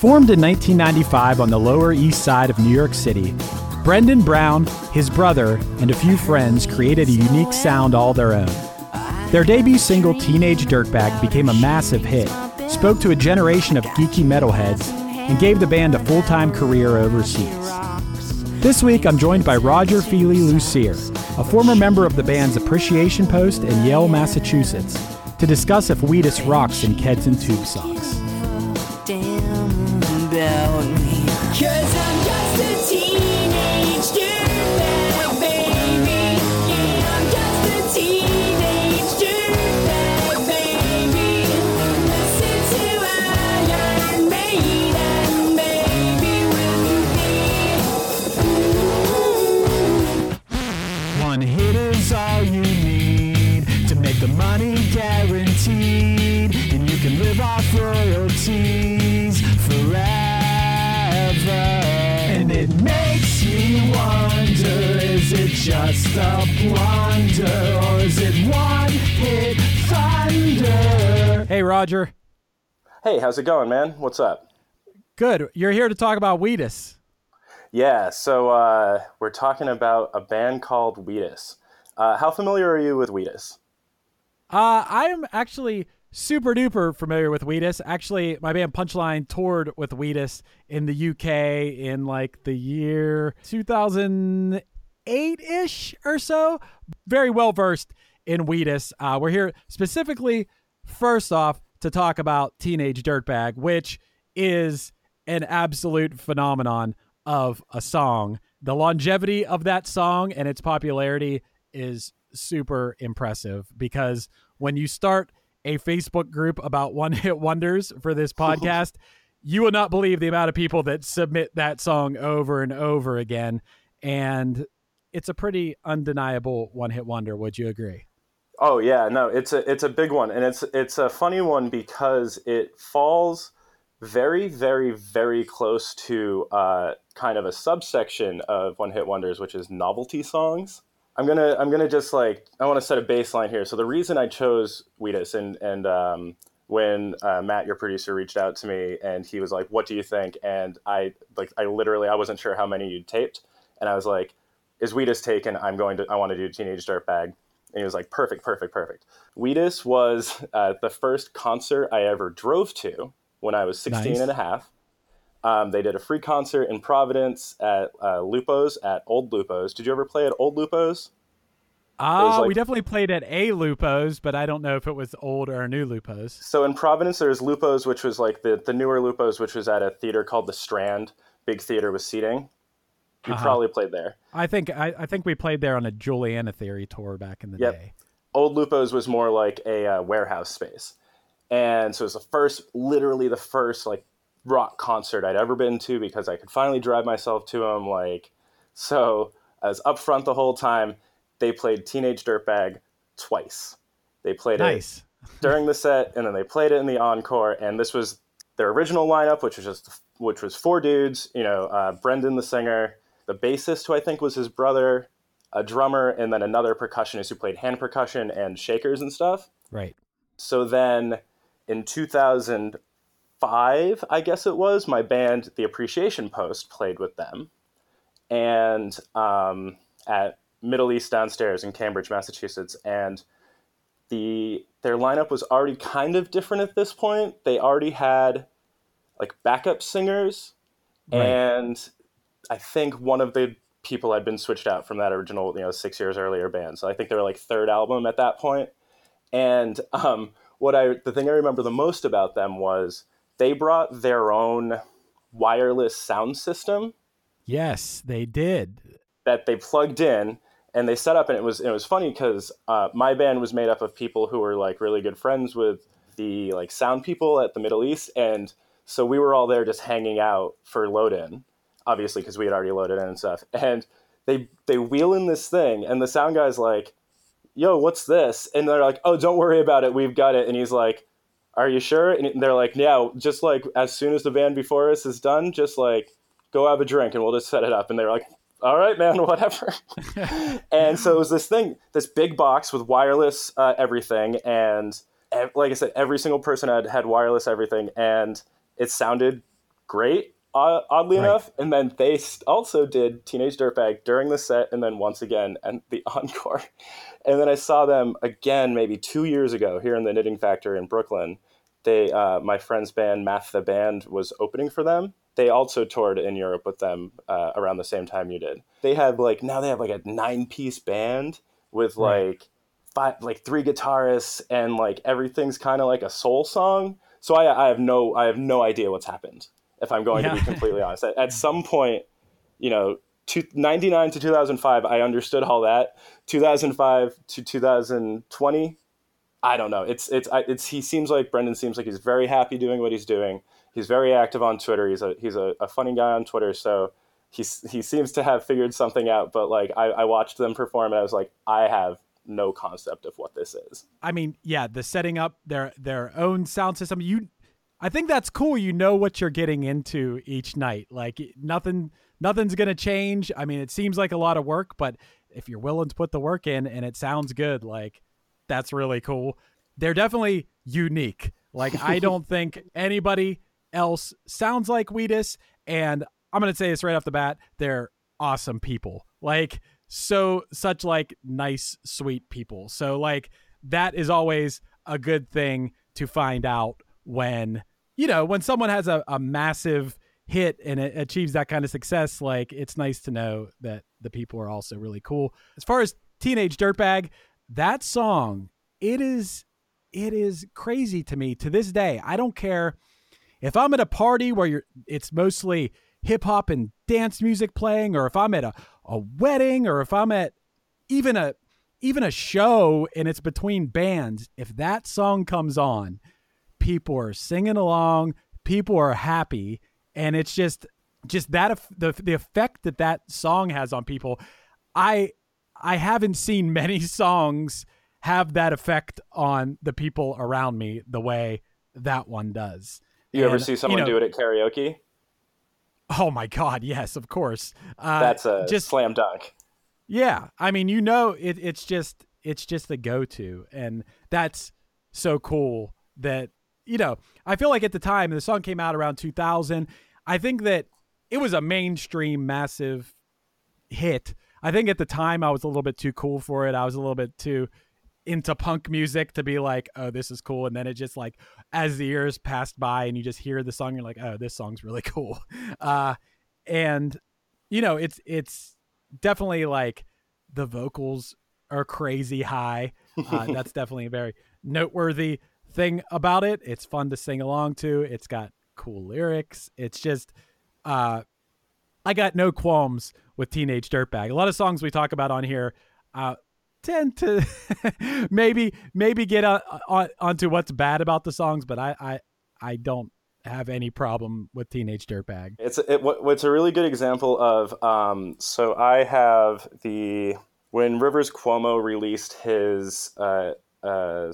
Formed in 1995 on the Lower East Side of New York City, Brendan Brown, his brother, and a few friends created a unique sound all their own. Their debut single, Teenage Dirtbag, became a massive hit, spoke to a generation of geeky metalheads, and gave the band a full time career overseas. This week, I'm joined by Roger Feely Lucier, a former member of the band's Appreciation Post in Yale, Massachusetts, to discuss if Wheatus rocks in Keds and Tube Socks. Just a blunder, or is it one hit thunder? Hey, Roger. Hey, how's it going, man? What's up? Good. You're here to talk about Wheatus. Yeah, so uh, we're talking about a band called Wheatus. Uh, how familiar are you with Wheatus? Uh, I'm actually super duper familiar with Wheatus. Actually, my band Punchline toured with Wheatus in the UK in like the year 2008 ish or so. Very well versed in Wheatus. Uh, we're here specifically, first off, to talk about Teenage Dirtbag, which is an absolute phenomenon of a song. The longevity of that song and its popularity is super impressive because when you start a Facebook group about one hit wonders for this podcast, you will not believe the amount of people that submit that song over and over again. And it's a pretty undeniable one hit wonder. Would you agree? Oh yeah, no, it's a it's a big one, and it's it's a funny one because it falls very very very close to uh, kind of a subsection of one hit wonders, which is novelty songs. I'm gonna I'm gonna just like I want to set a baseline here. So the reason I chose Wheatus and and um, when uh, Matt, your producer, reached out to me and he was like, "What do you think?" and I like I literally I wasn't sure how many you'd taped, and I was like, "Is Wheatus taken? I'm going to I want to do Teenage Dirtbag." And he was like, "Perfect, perfect, perfect." Wheatus was uh, the first concert I ever drove to when I was 16 Nice. and a half. Um, they did a free concert in Providence at uh, Lupo's at Old Lupo's. Did you ever play at Old Lupo's? Ah, like- we definitely played at a Lupos, but I don't know if it was old or new Lupos. So in Providence, there's Lupo's, which was like the, the newer Lupo's, which was at a theater called the Strand, big theater with seating. You Uh-huh. probably played there. I think I, I think we played there on a Juliana Theory tour back in the Yep. day. Old Lupo's was more like a uh, warehouse space, and so it was the first, literally the first like rock concert I'd ever been to because I could finally drive myself to them. Like, so I was up front the whole time. They played Teenage Dirtbag twice. They played it Nice. during the set, and then they played it in the encore. And this was their original lineup, which was just which was four dudes. You know, uh, Brendan the singer, the bassist who I think was his brother, a drummer, and then another percussionist who played hand percussion and shakers and stuff. Right. So then in 2005, I guess it was, my band, The Appreciation Post, played with them. And um, at Middle East downstairs in Cambridge, Massachusetts. And the their lineup was already kind of different at this point. They already had like backup singers, Right. and I think one of the people had been switched out from that original, you know, six years earlier band. So I think they were like third album at that point. And um, what I the thing I remember the most about them was they brought their own wireless sound system Yes, they did. that they plugged in and they set up and it was it was funny because uh, my band was made up of people who were like really good friends with the like sound people at the Middle East and so we were all there just hanging out for load in obviously because we had already loaded in and stuff. And they they wheel in this thing and the sound guy's like yo what's this? And they're like oh don't worry about it. We've got it. And he's like are you sure? And they're like yeah just like as soon as the band before us is done just like go have a drink and we'll just set it up. And they're like all right man whatever. And so it was this thing this big box with wireless uh, everything and like i said every single person had had wireless everything and it sounded great uh, oddly Right. enough and then they also did teenage dirtbag during the set and then once again and the encore. And then i saw them again maybe two years ago here in the knitting factory in brooklyn. They uh, my friend's band math the band was opening for them. They also toured in europe with them uh, around the same time you did. They had like now they have like a nine piece band with Right. like five like three guitarists and like everything's kind of like a soul song. So I, I have no i have no idea what's happened if i'm going to be completely honest at, at some point you know two, 99 to 2005 i understood all that 2005 to 2020 I don't know. It's it's I- it's he seems like Brendan seems like he's very happy doing what he's doing. He's very active on Twitter. He's a he's a, a funny guy on Twitter. So he's he seems to have figured something out. But like I, I watched them perform and I was like, I have no concept of what this is. I mean, yeah, the setting up their their own sound system. You, I think that's cool. You know what you're getting into each night. Like nothing, nothing's gonna change. I mean, it seems like a lot of work, but if you're willing to put the work in and it sounds good, like that's really cool. They're definitely unique. Like I don't think anybody else sounds like Wheatus, and I'm gonna say this right off the bat. They're awesome people. Like so such like nice, sweet people. So like that is always a good thing to find out when you know when someone has a, a massive hit and it achieves that kind of success like it's nice to know that the people are also really cool. As far as teenage dirtbag that song it is it is crazy to me to this day. I don't care if i'm at a party where you're it's mostly hip hop and dance music playing or if i'm at a, a wedding or if i'm at even a even a show and it's between bands if that song comes on people are singing along people are happy and it's just just that the the effect that that song has on people i i haven't seen many songs have that effect on the people around me the way that one does You ever see someone know- do it at karaoke? oh my god yes of course uh, That's a just slam dunk. yeah, I mean, you know, it, it's just it's just the go-to, and that's so cool that you know. I feel like at the time the song came out around 2000. I think that it was a mainstream massive hit. I think at the time I was a little bit too cool for it. I was a little bit too into punk music to be like, oh, this is cool. And then it just like as the years passed by and you just hear the song, you're like, oh, this song's really cool. Uh, and you know, it's it's definitely like the vocals are crazy high. Uh, that's definitely very noteworthy thing about it. It's fun to sing along to. It's got cool lyrics. It's just, uh, I got no qualms with Teenage Dirtbag. A lot of songs we talk about on here uh, tend to maybe maybe get on, on, onto what's bad about the songs, but I I, I don't have any problem with Teenage Dirtbag. It's it, what, what's a really good example of. Um, so I have the when Rivers Cuomo released his uh, uh,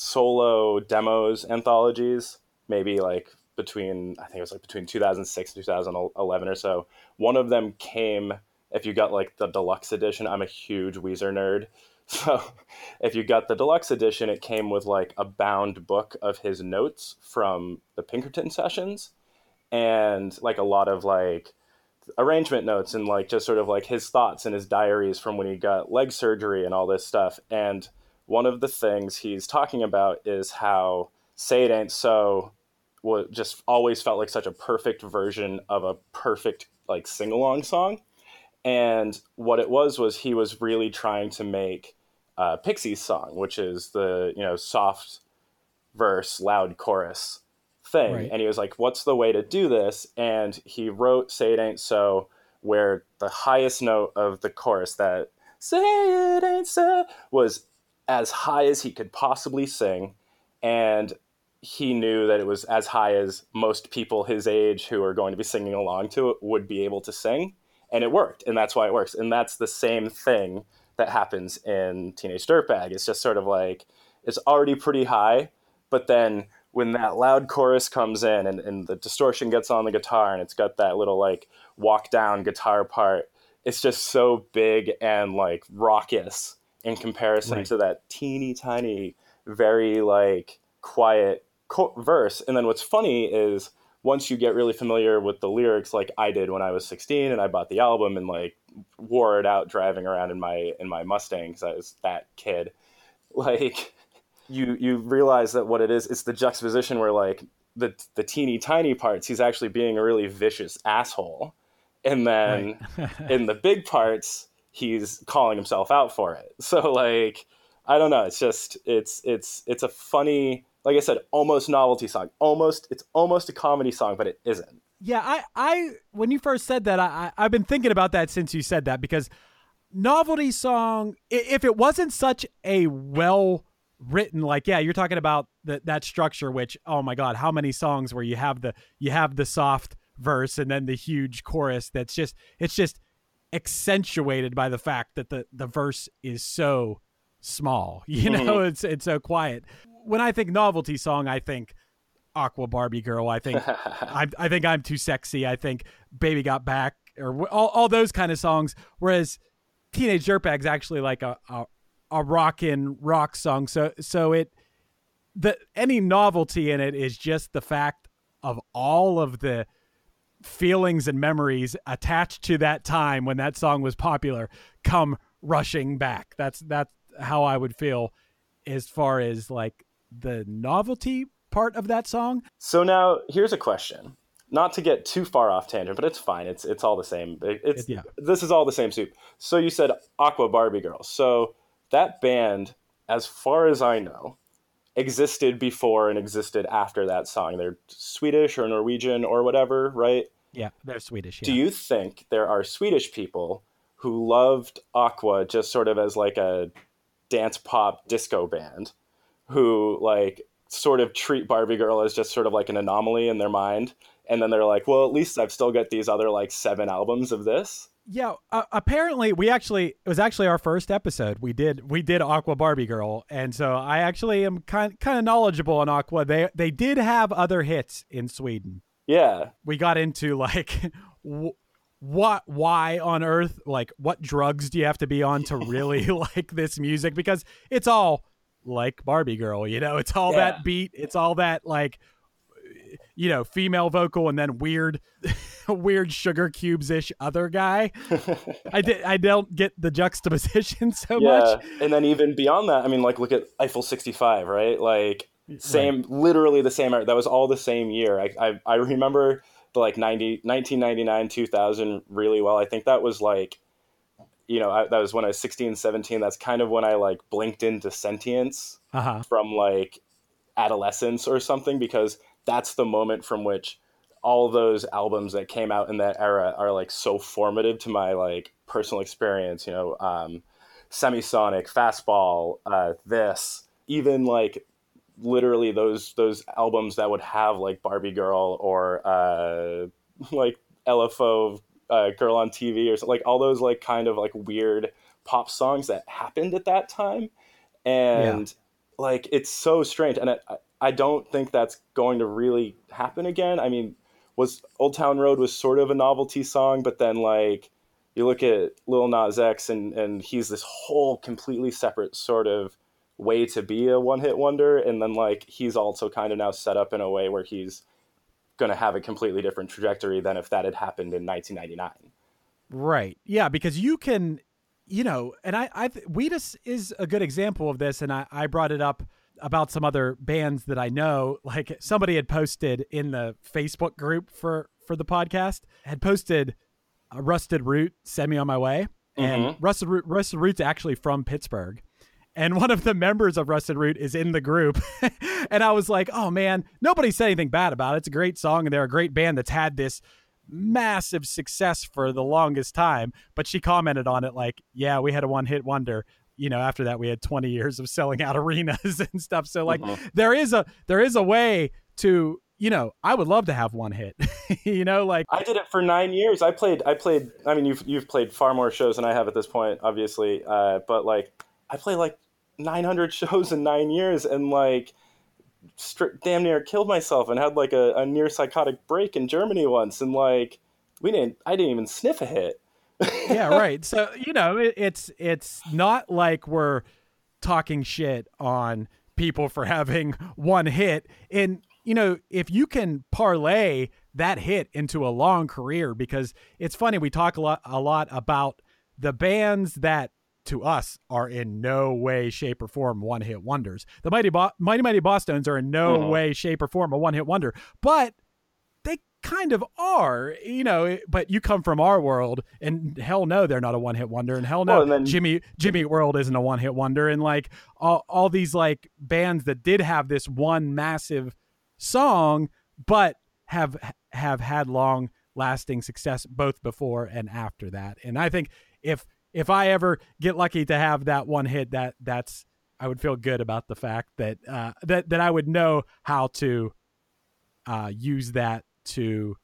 solo demos anthologies, maybe like between I think it was like between 2006 and 2011 or so. One of them came if you got like the deluxe edition. I'm a huge Weezer nerd. So if you got the deluxe edition, it came with like a bound book of his notes from the Pinkerton sessions and like a lot of like arrangement notes and like just sort of like his thoughts and his diaries from when he got leg surgery and all this stuff. And one of the things he's talking about is how Say It Ain't So was just always felt like such a perfect version of a perfect like sing along song. And what it was was he was really trying to make uh, Pixie's song, which is the you know soft verse, loud chorus thing. Right. And he was like, "What's the way to do this?" And he wrote "Say It Ain't So," where the highest note of the chorus that "Say It Ain't So" was as high as he could possibly sing, and he knew that it was as high as most people his age who are going to be singing along to it would be able to sing and it worked and that's why it works and that's the same thing that happens in teenage dirtbag. It's just sort of like it's already pretty high but then when that loud chorus comes in and, and the distortion gets on the guitar and it's got that little like walk down guitar part it's just so big and like raucous in comparison Right. to that teeny tiny very like quiet co- verse. And then what's funny is once you get really familiar with the lyrics like i did when i was 16 and i bought the album and like wore it out driving around in my in my mustang because i was that kid like you you realize that what it is it's the juxtaposition where like the the teeny tiny parts he's actually being a really vicious asshole. And then in the big parts he's calling himself out for it. So like i don't know. It's just it's it's it's a funny like i said almost novelty song. Almost it's almost a comedy song but it isn't. Yeah, I, I when you first said that, I, I I've been thinking about that since you said that because novelty song, if it wasn't such a well written, like yeah, you're talking about that that structure, which oh my god, how many songs where you have the you have the soft verse and then the huge chorus that's just it's just accentuated by the fact that the the verse is so small. You know, mm-hmm. it's it's so quiet. When I think novelty song, I think Aqua Barbie Girl. I think I, I think I'm too sexy. I think Baby Got Back or all, all those kind of songs. Whereas Teenage Dirtbag's actually like a a, a rockin' rock song. So so it the any novelty in it is just the fact of all of the feelings and memories attached to that time when that song was popular come rushing back. That's that's how I would feel as far as like the novelty part of that song. so now here's a question not to get too far off tangent but it's fine it's it's all the same It- it's Yeah. this is all the same soup so you said aqua barbie girl so that band as far as i know existed before and existed after that song they're swedish or norwegian or whatever right Yeah, they're Swedish. do you think there are swedish people who loved aqua just sort of as like a dance pop disco band who like sort of treat Barbie Girl as just sort of like an anomaly in their mind. And then they're like, well, at least I've still got these other like seven albums of this. Yeah, uh, apparently we actually it was actually our first episode. We did we did Aqua Barbie Girl, and so I actually am kind kind of knowledgeable on Aqua. They they did have other hits in Sweden. Yeah. We got into like wh- what why on earth like what drugs do you have to be on to really like this music because it's all like Barbie Girl, you know, it's all Yeah. that beat, it's all that like you know, female vocal and then weird weird sugar cubes ish other guy. I did I don't get the juxtaposition so Yeah. much. And then even beyond that, I mean, like, look at Eiffel 65, right? Like, same, literally the same, that was all the same year. I, I, I remember the like 90, 1999, 2000 really well. I think that was like, you know, I, that was when I was 16, 17. That's kind of when I like blinked into sentience. Uh-huh. from like adolescence or something because that's the moment from which all those albums that came out in that era are like so formative to my like personal experience you know um semisonic fastball uh this even like literally those those albums that would have like barbie girl or uh like lfo uh, girl on tv or something like all those like kind of like weird pop songs that happened at that time. And like it's so strange. And I, I- don't think that's going to really happen again. I mean, was Old Town Road was sort of a novelty song, but then like you look at Lil Nas X and and he's this whole completely separate sort of way to be a one hit wonder, and then like he's also kind of now set up in a way where he's going to have a completely different trajectory than if that had happened in 1999. Right. Yeah, because you can, you know, and I, I, Wheatus is a good example of this, and I, I brought it up about some other bands that I know. Like somebody had posted in the Facebook group for for the podcast had posted a Rusted Root, "Send Me on My Way," and mm-hmm. Rusted Root, Rusted Root's actually from Pittsburgh. And one of the members of Rusted Root is in the group. and I was like, oh man, nobody said anything bad about it. It's a great song, and they're a great band that's had this massive success for the longest time. But she commented on it like, yeah, we had a one hit wonder. You know, after that we had 20 years of selling out arenas and stuff. So like there is a there is a way to, you know, I would love to have one hit. you know, like I did it for nine years. I played. I played. I mean, you've you've played far more shows than I have at this point, obviously. Uh, but like, I played like 900 shows in nine years, and like, stri- damn near killed myself, and had like a, a near psychotic break in Germany once, and like, we didn't. I didn't even sniff a hit. Yeah, right. So you know, it, it's it's not like we're talking shit on people for having one hit. And you know, if you can parlay that hit into a long career, because it's funny we talk a lot a lot about the bands that to us are in no way, shape, or form one hit wonders. The Mighty Bo- Mighty Mighty Bosstones are in no Mhm. way, shape, or form a one hit wonder, but kind of are, you know. But you come from our world, and hell no, they're not a one hit wonder, and hell no, Well, and then- Jimmy Jimmy World isn't a one hit wonder, and like all all these like bands that did have this one massive song, but have have had long lasting success both before and after that. And I think if if I ever get lucky to have that one hit, that that's I would feel good about the fact that uh, that that I would know how to uh, use that to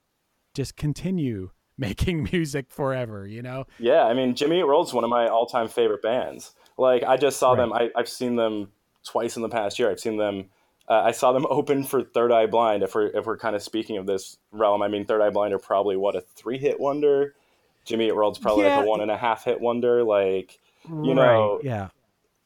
just continue making music forever. You know, Yeah, I mean, Jimmy Eat World's one of my all-time favorite bands. Like, I just saw Right. them. I, I've seen them twice in the past year. I've seen them. Uh, I saw them open for Third Eye Blind. If we're if we're kind of speaking of this realm, I mean, Third Eye Blind are probably what a three-hit wonder. Jimmy Eat World's probably like a one and a half hit wonder. Like, you Right, know, yeah.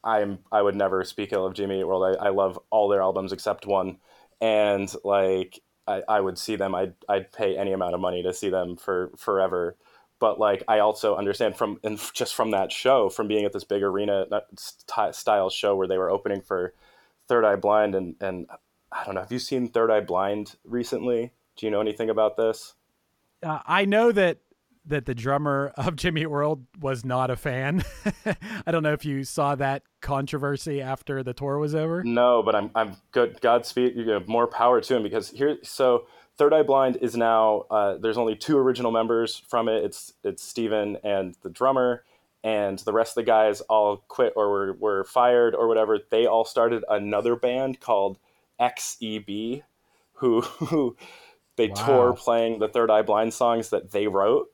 I'm I would never speak ill of Jimmy Eat World. I, I love all their albums except one, and like I, I would see them. I'd I'd pay any amount of money to see them for forever. But like I also understand from and just from that show, from being at this big arena st- style show where they were opening for Third Eye Blind, and and I don't know. Have you seen Third Eye Blind recently? Do you know anything about this? Uh, I know that that the drummer of Jimmy World was not a fan. I don't know if you saw that controversy after the tour was over. No, but I'm I'm good. Godspeed. You have more power to him because here. So Third Eye Blind is now. Uh, there's only two original members from it. It's it's Stephen and the drummer, and the rest of the guys all quit or were were fired or whatever. They all started another band called XEB, who who they tour playing the Third Eye Blind songs that they wrote.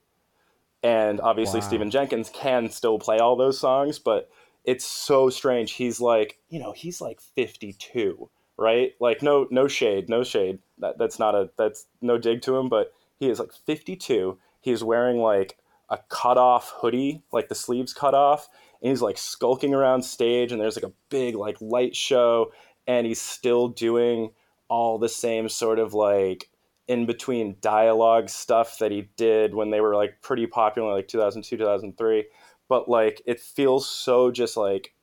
And obviously, Wow. Stephen Jenkins can still play all those songs, but it's so strange. He's like, you know, he's like 52, right? Like, no, no shade, no shade. That that's not a that's no dig to him, but he is like 52. He's wearing like a cut off hoodie, like the sleeves cut off, and he's like skulking around stage. And there's like a big like light show, and he's still doing all the same sort of like in between dialogue stuff that he did when they were like pretty popular, like 2002, 2003. But like it feels so just like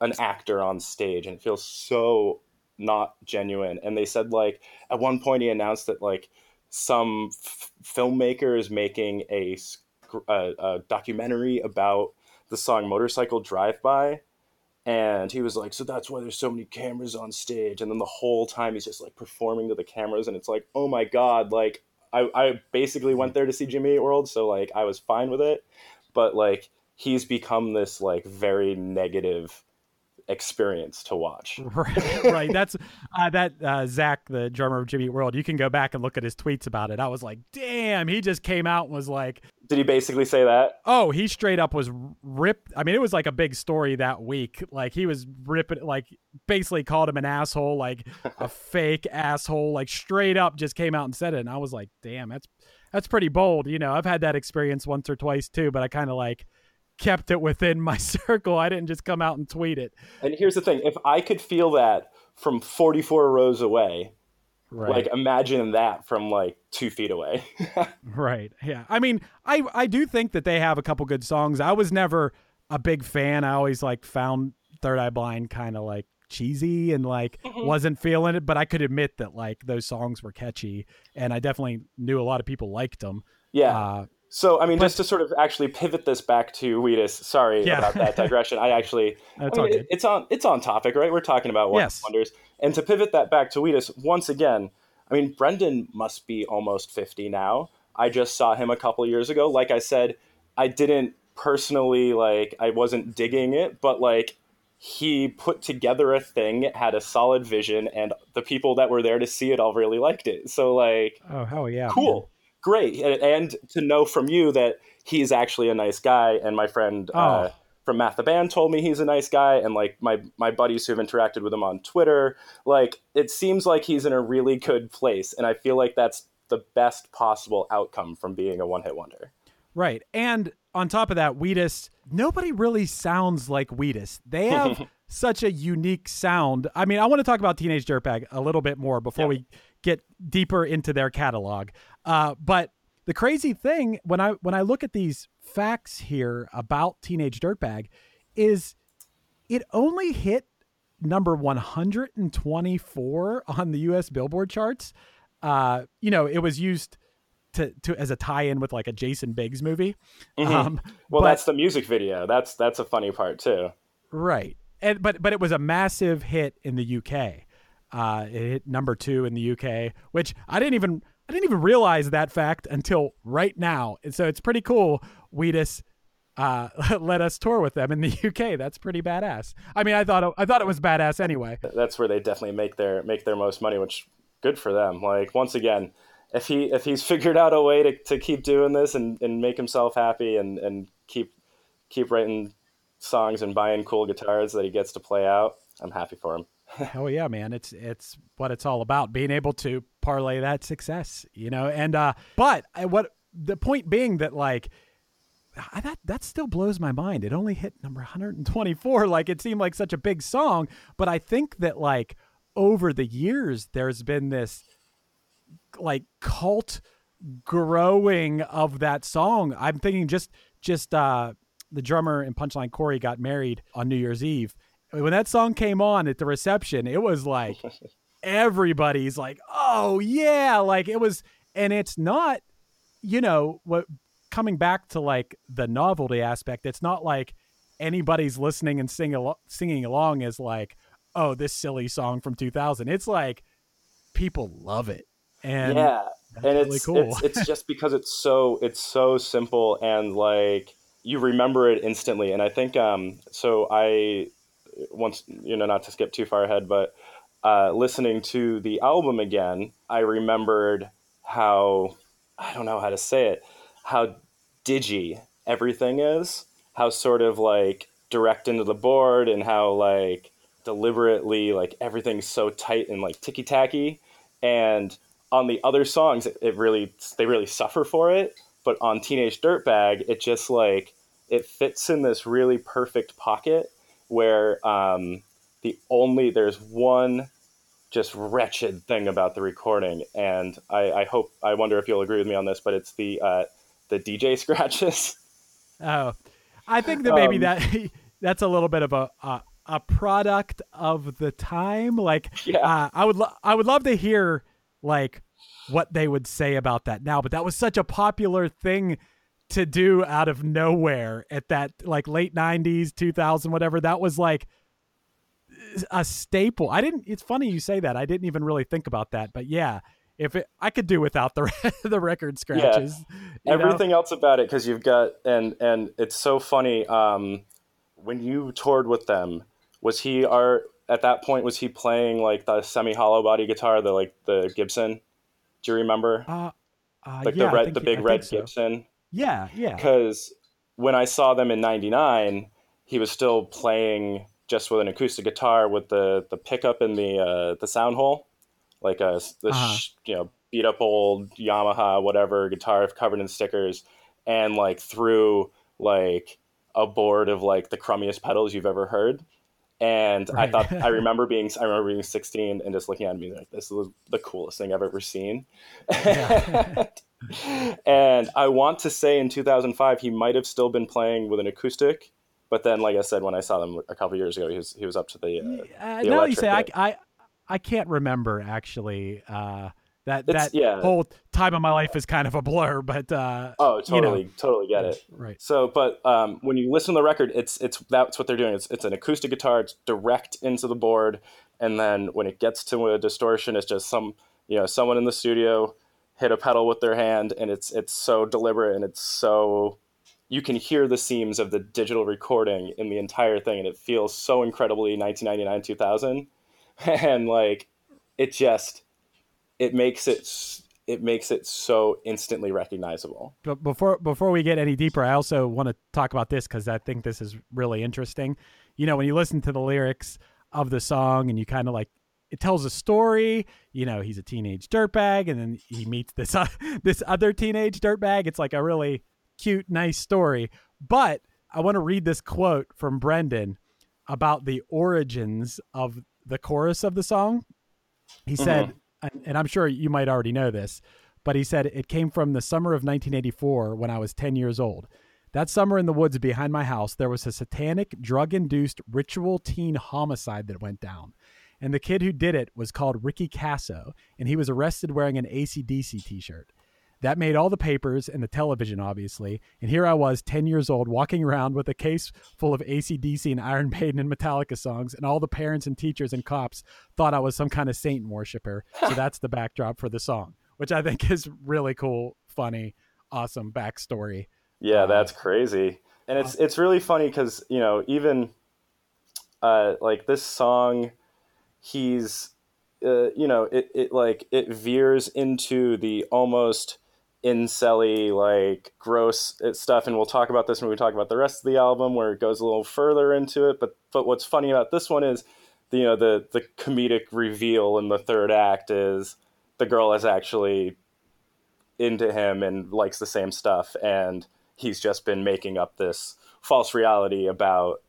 an actor on stage, and it feels so not genuine. And they said like at one point he announced that like some f- filmmaker is making a, a, a documentary about the song Motorcycle Drive By. And he was like, so that's why there's so many cameras on stage. And then the whole time he's just like performing to the cameras. And it's like, oh my God, like I, I basically went there to see Jimmy World. So like I was fine with it. But like he's become this like very negative experience to watch. right, right. That's uh, that uh, Zach, the drummer of Jimmy World. You can go back and look at his tweets about it. I was like, damn, he just came out and was like, Did he basically say that? Oh, he straight up was ripped. I mean, it was like a big story that week. Like he was ripping, like basically called him an asshole, like a fake asshole, like straight up just came out and said it. And I was like, damn, that's that's pretty bold. You know, I've had that experience once or twice too, but I kind of like kept it within my circle. I didn't just come out and tweet it. And here's the thing: if I could feel that from 44 rows away, Right. like imagine that from like two feet away. Right. Yeah. I mean, I I do think that they have a couple good songs. I was never a big fan. I always like found Third Eye Blind kind of like cheesy and like wasn't feeling it, but I could admit that like those songs were catchy and I definitely knew a lot of people liked them. yeah. Uh, So, I mean, just to sort of actually pivot this back to Wheatus. Sorry Yeah. about that digression. I actually, I mean, it- it's on it's on topic, right? We're talking about one Yes. wonders, and to pivot that back to Wheatus once again. I mean, Brendan must be almost fifty now. I just saw him a couple years ago. Like I said, I didn't personally like. I wasn't digging it, but like he put together a thing, had a solid vision, and the people that were there to see it all really liked it. So like, oh hell yeah. cool great and, and to know from you that he's actually a nice guy and my friend uh, Oh. from math the band told me he's a nice guy and like my my buddies who've interacted with him on twitter like it seems like he's in a really good place and i feel like that's the best possible outcome from being a one-hit wonder Right. And on top of that, Wheatus, nobody really sounds like Wheatus. They have such a unique sound. I mean, I want to talk about Teenage Dirtbag a little bit more before we get deeper into their catalog. Uh, but the crazy thing when I when I look at these facts here about Teenage Dirtbag is it only hit number 124 on the US Billboard charts. Uh, you know, it was used to, to as a tie-in with like a Jason Biggs movie. Um, well but- that's the music video that's that's a funny part too right. And but but it was a massive hit in the UK. Uh, it hit number two in the UK, which I didn't even I didn't even realize that fact until right now. And so it's pretty cool. Wheatus uh, let us tour with them in the UK. That's pretty badass. I mean, I thought it, I thought it was badass anyway. that's where they definitely make their make their most money which good for them like once again if he if he's figured out a way to, to keep doing this and, and make himself happy and, and keep keep writing songs and buying cool guitars that he gets to play out i'm happy for him Oh yeah, man. It's it's what it's all about. Being able to parlay that success, you know. And uh but I, what the point being that like I, that that still blows my mind. It only hit number 124. Like it seemed like such a big song, but I think that like over the years there's been this like cult growing of that song. I'm thinking just just uh the drummer and Punchline Corey got married on New Year's Eve. When that song came on at the reception, it was like everybody's like, "Oh yeah!" Like it was, and it's not, you know, what coming back to like the novelty aspect. It's not like anybody's listening and sing al- singing along is like, "Oh, this silly song from 2000." It's like people love it, and yeah and really it's, cool. it's it's just because it's so it's so simple and like you remember it instantly and i think um so i once you know not to skip too far ahead but uh listening to the album again i remembered how i don't know how to say it how digi everything is how sort of like direct into the board and how like deliberately like everything's so tight and like ticky tacky and on the other songs it, it really they really suffer for it but on teenage dirtbag it just like it fits in this really perfect pocket where um, the only there's one just wretched thing about the recording and I, I hope i wonder if you'll agree with me on this but it's the uh, the dj scratches Oh, I think that maybe Um, that that's a little bit of a a, a product of the time. Like, Yeah. uh, I would lo- I would love to hear like what they would say about that now. But that was such a popular thing to do out of nowhere at that like late '90s, 2000, whatever. That was like a staple. I didn't. It's funny you say that. I didn't even really think about that. But yeah. If it, I could do without the the record scratches, know? everything else about it because you've got and and it's so funny um when you toured with them was he our at that point was he playing like the semi hollow body guitar the like the gibson do you remember Uh, uh, like yeah, the red the big red so. gibson Yeah, yeah. because when I saw them in '99, he was still playing just with an acoustic guitar with the the pickup in the uh, the sound hole, like a the Uh-huh. you know beat up old Yamaha whatever guitar covered in stickers, and like through like a board of like the crummiest pedals you've ever heard. And I thought I remember being I remember being 16 and just looking at me like this is the coolest thing I've ever seen. and I want to say in 2005 he might have still been playing with an acoustic, but then like I said when I saw them a couple years ago he was he was up to the, uh, Uh, the now you say, I. I, I can't remember actually. Uh, that It's- that yeah. whole time of my life is kind of a blur, but uh, Oh, you know. totally, totally get it. right. So, but um, when you listen to the record, it's it's that's what they're doing. It's it's an acoustic guitar. It's direct into the board, and then when it gets to a distortion, it's just some you know someone in the studio hit a pedal with their hand, and it's it's so deliberate and it's so you can hear the seams of the digital recording in the entire thing, and it feels so incredibly 1999 2000, and like it just it makes it it makes it so instantly recognizable. But before before we get any deeper, I also want to talk about this because I think this is really interesting. You know, when you listen to the lyrics of the song and you kind of like it tells a story. You know, he's a teenage dirtbag, and then he meets this uh, this other teenage dirtbag. It's like a really cute, nice story. But I want to read this quote from Brendan about the origins of the chorus of the song. He said, and- I'm sure you might already know this, but he said it came from the summer of 1984 when I was 10 years old. That summer in the woods behind my house, there was a satanic, drug induced ritual teen homicide that went down. And the kid who did it was called Ricky Kasso, and he was arrested wearing an ACDC t shirt. That made all the papers and the television, obviously. And here I was, 10 years old, walking around with a case full of ACDC and Iron Maiden and Metallica songs, and all the parents and teachers and cops thought I was some kind of Satan worshiper. So that's the backdrop for the song, which I think is really cool, funny, awesome backstory. Yeah, Uh, that's crazy. And it's it's really funny because you know even uh, like this song, he's uh, you know it, it like it veers into the almost incelly like gross uh, stuff, and we'll talk about this when we talk about the rest of the album where it goes a little further into it. But but what's funny about this one is the, you know the the comedic reveal in the third act is the girl is actually into him and likes the same stuff and he's just been making up this false reality about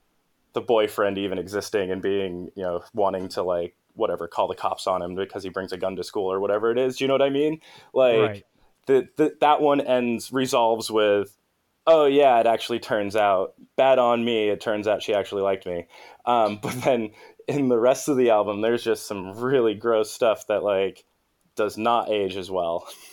the boyfriend even existing and being you know wanting to like whatever call the cops on him because he brings a gun to school or whatever it is do you know what i mean like Right. The, the, that one ends resolves with oh yeah it actually turns out bad on me. It turns out she actually liked me. Um, but then in the rest of the album there's just some really gross stuff that like does not age as well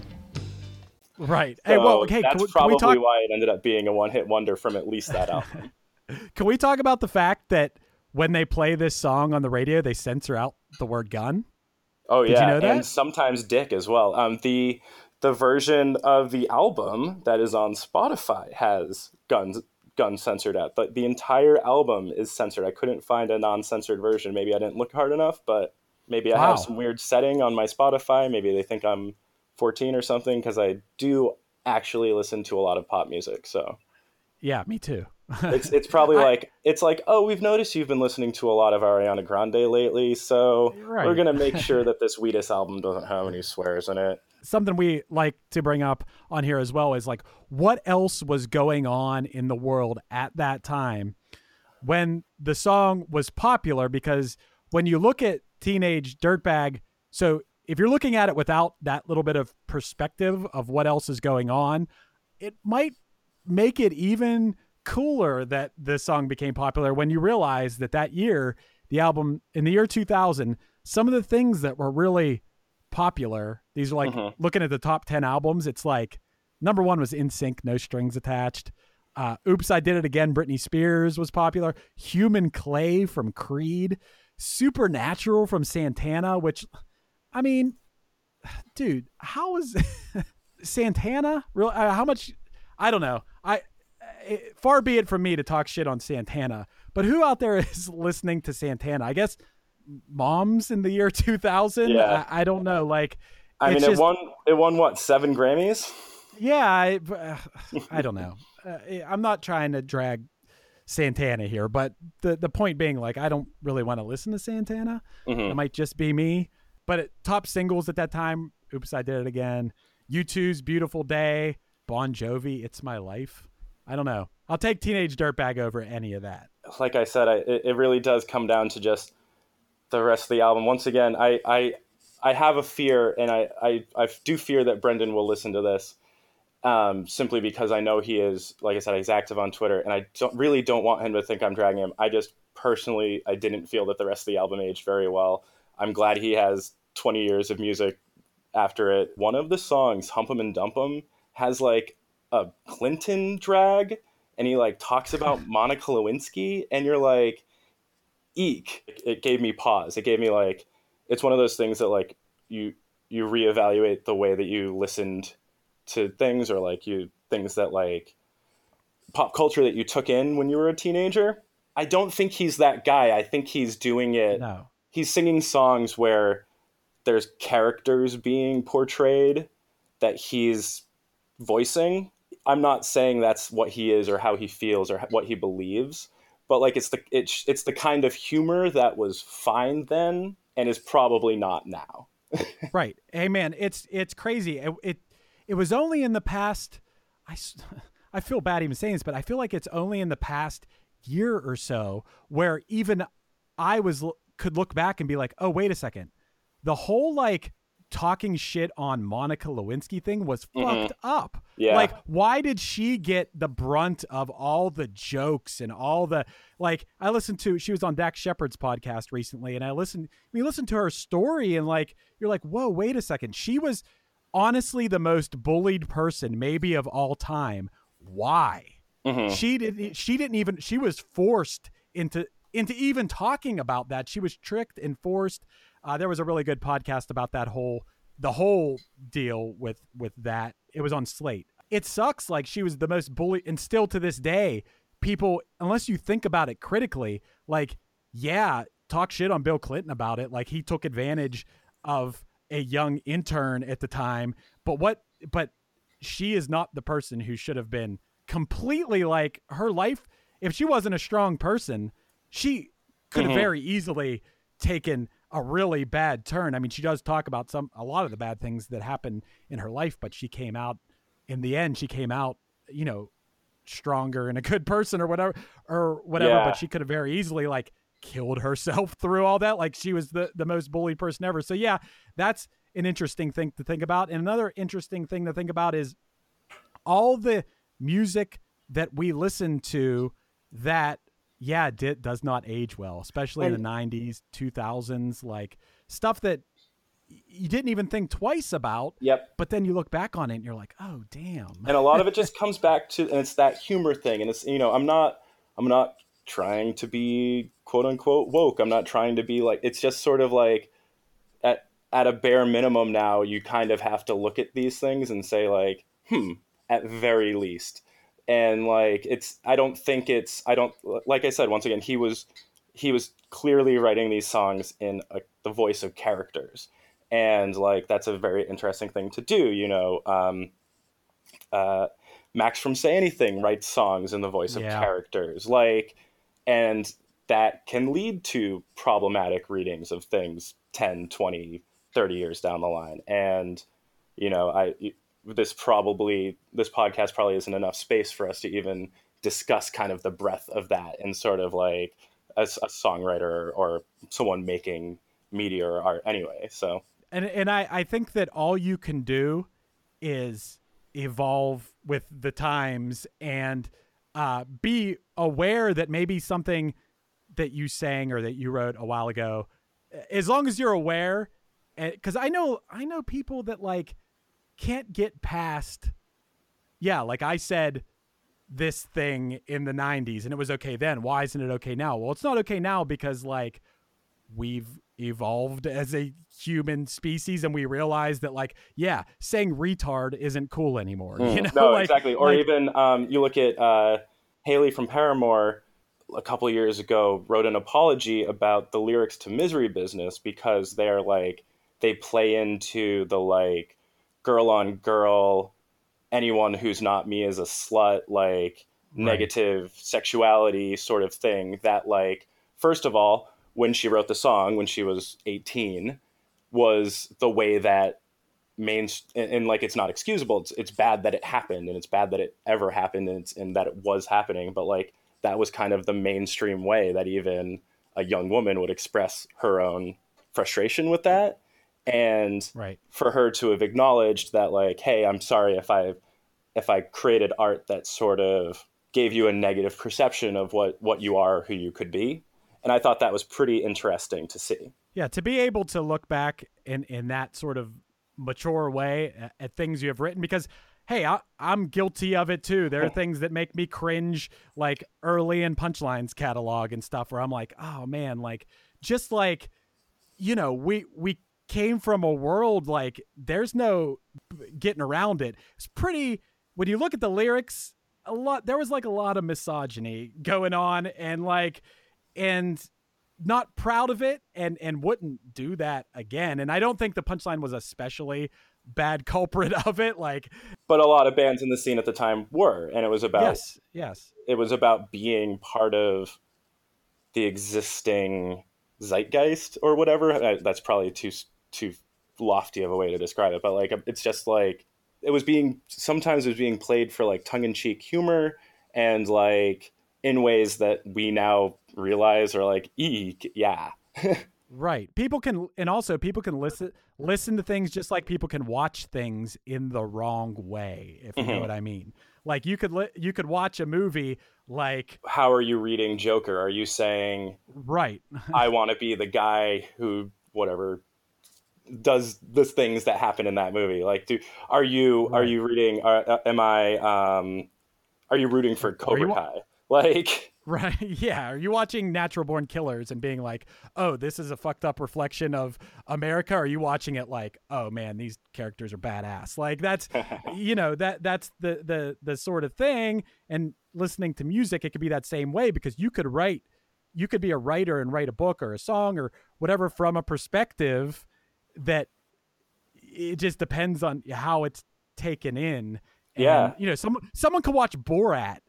Right. Hey, well, hey, that's can we, can probably we talk? why it ended up being a one-hit wonder from at least that album. Can we talk about the fact that when they play this song on the radio, they censor out the word gun? Oh Did you yeah, know that? and sometimes Dick as well. Um, the the version of the album that is on Spotify has guns gun censored out. But the entire album is censored. I couldn't find a non-censored version. Maybe I didn't look hard enough, but maybe I Wow. have some weird setting on my Spotify. Maybe they think I'm 14 or something because I do actually listen to a lot of pop music. So Yeah, me too. it's it's probably like it's like oh we've noticed you've been listening to a lot of Ariana Grande lately, so Right. we're gonna make sure that this Wheatus album doesn't have any swears in it. something we like to bring up on here as well is like what else was going on in the world at that time when the song was popular because when you look at teenage dirtbag so if you're looking at it without that little bit of perspective of what else is going on it might make it even cooler that this song became popular when you realize that that year the album in the year 2000 some of the things that were really popular these are like looking at the top 10 albums it's like number one was NSYNC no strings attached. Uh, oops i did it again britney spears was popular. Human clay from creed. Supernatural from santana which i mean dude how is santana real uh, how much i don't know i it, far be it from me to talk shit on Santana, but who out there is listening to Santana? I guess moms in the year 2000. Yeah. I, I don't know. Like, I mean, it won. It won what seven Grammys? Yeah, I, uh, I don't know. Uh, I'm not trying to drag Santana here, but the the point being, like, I don't really want to listen to Santana. It might just be me. But it, top singles at that time, "Oops, I Did It Again," U2's "Beautiful Day," Bon Jovi, "It's My Life." I don't know. I'll take Teenage Dirtbag over any of that. like I said, I, it, it really does come down to just the rest of the album. Once again, I I, I have a fear, and I, I, I do fear that Brendan will listen to this, um, simply because I know he is, like I said, he's active on Twitter, and I don't really don't want him to think I'm dragging him. I just personally, I didn't feel that the rest of the album aged very well. I'm glad he has 20 years of music after it. One of the songs, Hump 'em and Dump 'em, has like a Clinton drag, and he like talks about Monica Lewinsky, and you're like, eek. It gave me pause. It gave me like, it's one of those things that like you you reevaluate the way that you listened to things, or like you things that like pop culture that you took in when you were a teenager. I don't think he's that guy. I think he's doing it No. he's singing songs where there's characters being portrayed that he's voicing. I'm not saying that's what he is or how he feels or what he believes, but like it's the it's it's the kind of humor that was fine then and is probably not now. right hey man it's it's crazy it, it it was only in the past I I feel bad even saying this but i feel like it's only in the past year or so where even i was could look back and be like oh wait a second the whole like talking shit on monica lewinsky thing was fucked up. Mm-hmm. Yeah. like why did she get the brunt of all the jokes and all the like I listened to she was on Dax Shepard's podcast recently and I listened we listened to her story and like you're like whoa wait a second. She was honestly the most bullied person maybe of all time. Why? She didn't she didn't even she was forced into into even talking about that she was tricked and forced. Uh, there was a really good podcast about that whole the whole deal with with that. It was on slate. It sucks like she was the most bullied and still to this day people unless you think about it critically like yeah talk shit on bill clinton about it. Like he took advantage of a young intern at the time. But what but she is not the person who should have been completely like her life if she wasn't a strong person she could have mm-hmm. very easily taken a really bad turn. I mean she does talk about some a lot of the bad things that happened in her life but she came out in the end she came out you know stronger and a good person or whatever or whatever Yeah. but she could have very easily like killed herself through all that. Like she was the the most bullied person ever. So yeah that's an interesting thing to think about. And another interesting thing to think about is all the music that we listen to that yeah did, does not age well especially in the 90s 2000s like stuff that you didn't even think twice about Yep. but then you look back on it and you're like oh damn and a lot of it just comes back to and it's that humor thing and it's you know i'm not i'm not trying to be quote unquote woke i'm not trying to be like it's just sort of like at at a bare minimum now you kind of have to look at these things and say like hmm at very least and like it's i don't think it's i don't like i said once again he was he was clearly writing these songs in a, the voice of characters and like that's a very interesting thing to do you know um, uh, Max from Say Anything writes songs in the voice of characters, like, and that can lead to problematic readings of things 10, 20, 30 years down the line. And you know, I this probably this podcast probably isn't enough space for us to even discuss kind of the breadth of that and sort of like a, a songwriter or someone making media or art anyway. So and and I I think that all you can do is evolve with the times and uh, be aware that maybe something that you sang or that you wrote a while ago, as long as you're aware, because I know I know people that like can't get past. Yeah, like I said this thing in the 90s and it was okay then. Why isn't it okay now? Well, it's not okay now because like we've evolved as a human species and we realize that like yeah saying retard isn't cool anymore you know Mm. no, Like- exactly. Or like- even um, you look at uh, Hayley from Paramore a couple years ago wrote an apology about the lyrics to Misery Business because they're like they play into the like girl on girl, anyone who's not me is a slut, like negative sexuality sort of thing. That like first of all, when she wrote the song when she was eighteen, was the way that main and, and, like it's not excusable it's, it's bad that it happened and it's bad that it ever happened and, it's, and that it was happening but like that was kind of the mainstream way that even a young woman would express her own frustration with that and right. for her to have acknowledged that like hey i'm sorry if i if i created art that sort of gave you a negative perception of what what you are who you could be. And i thought that was pretty interesting to see. Yeah, to be able to look back in in that sort of mature way at, at things you have written, because hey, I, I'm guilty of it too. There are things that make me cringe, like early in Punchlines catalog and stuff, where I'm like, oh man, like just like you know, we we came from a world like there's no getting around it. It's pretty when you look at the lyrics, a lot there was like a lot of misogyny going on and like and not proud of it and and wouldn't do that again. And I don't think the punchline was especially bad culprit of it. Like but a lot of bands in the scene at the time were and it was about yes, yes. it was about being part of the existing zeitgeist or whatever that's probably too too lofty of a way to describe it but like um, it's just like it was being sometimes it was being played for like tongue-in-cheek humor and like in ways that we now realize are like eek yeah Right. People can and also people can listen listen to things just like people can watch things in the wrong way, if you know mm-hmm. what I mean. Like you could li- you could watch a movie like how are you reading joker are you saying right. I want to be the guy who whatever does the things that happen in that movie. Like, do are you are you reading? Are, uh, am I? Um, are you rooting for Cobra wa- Kai? Like, Right. Yeah. Are you watching Natural Born Killers and being like, oh, this is a fucked up reflection of America? Or are you watching it like, oh man, these characters are badass? Like that's you know, that that's the the the sort of thing. And listening to music, it could be that same way because you could write you could be a writer and write a book or a song or whatever from a perspective that it just depends on how it's taken in. And, Yeah. You know, someone someone could watch Borat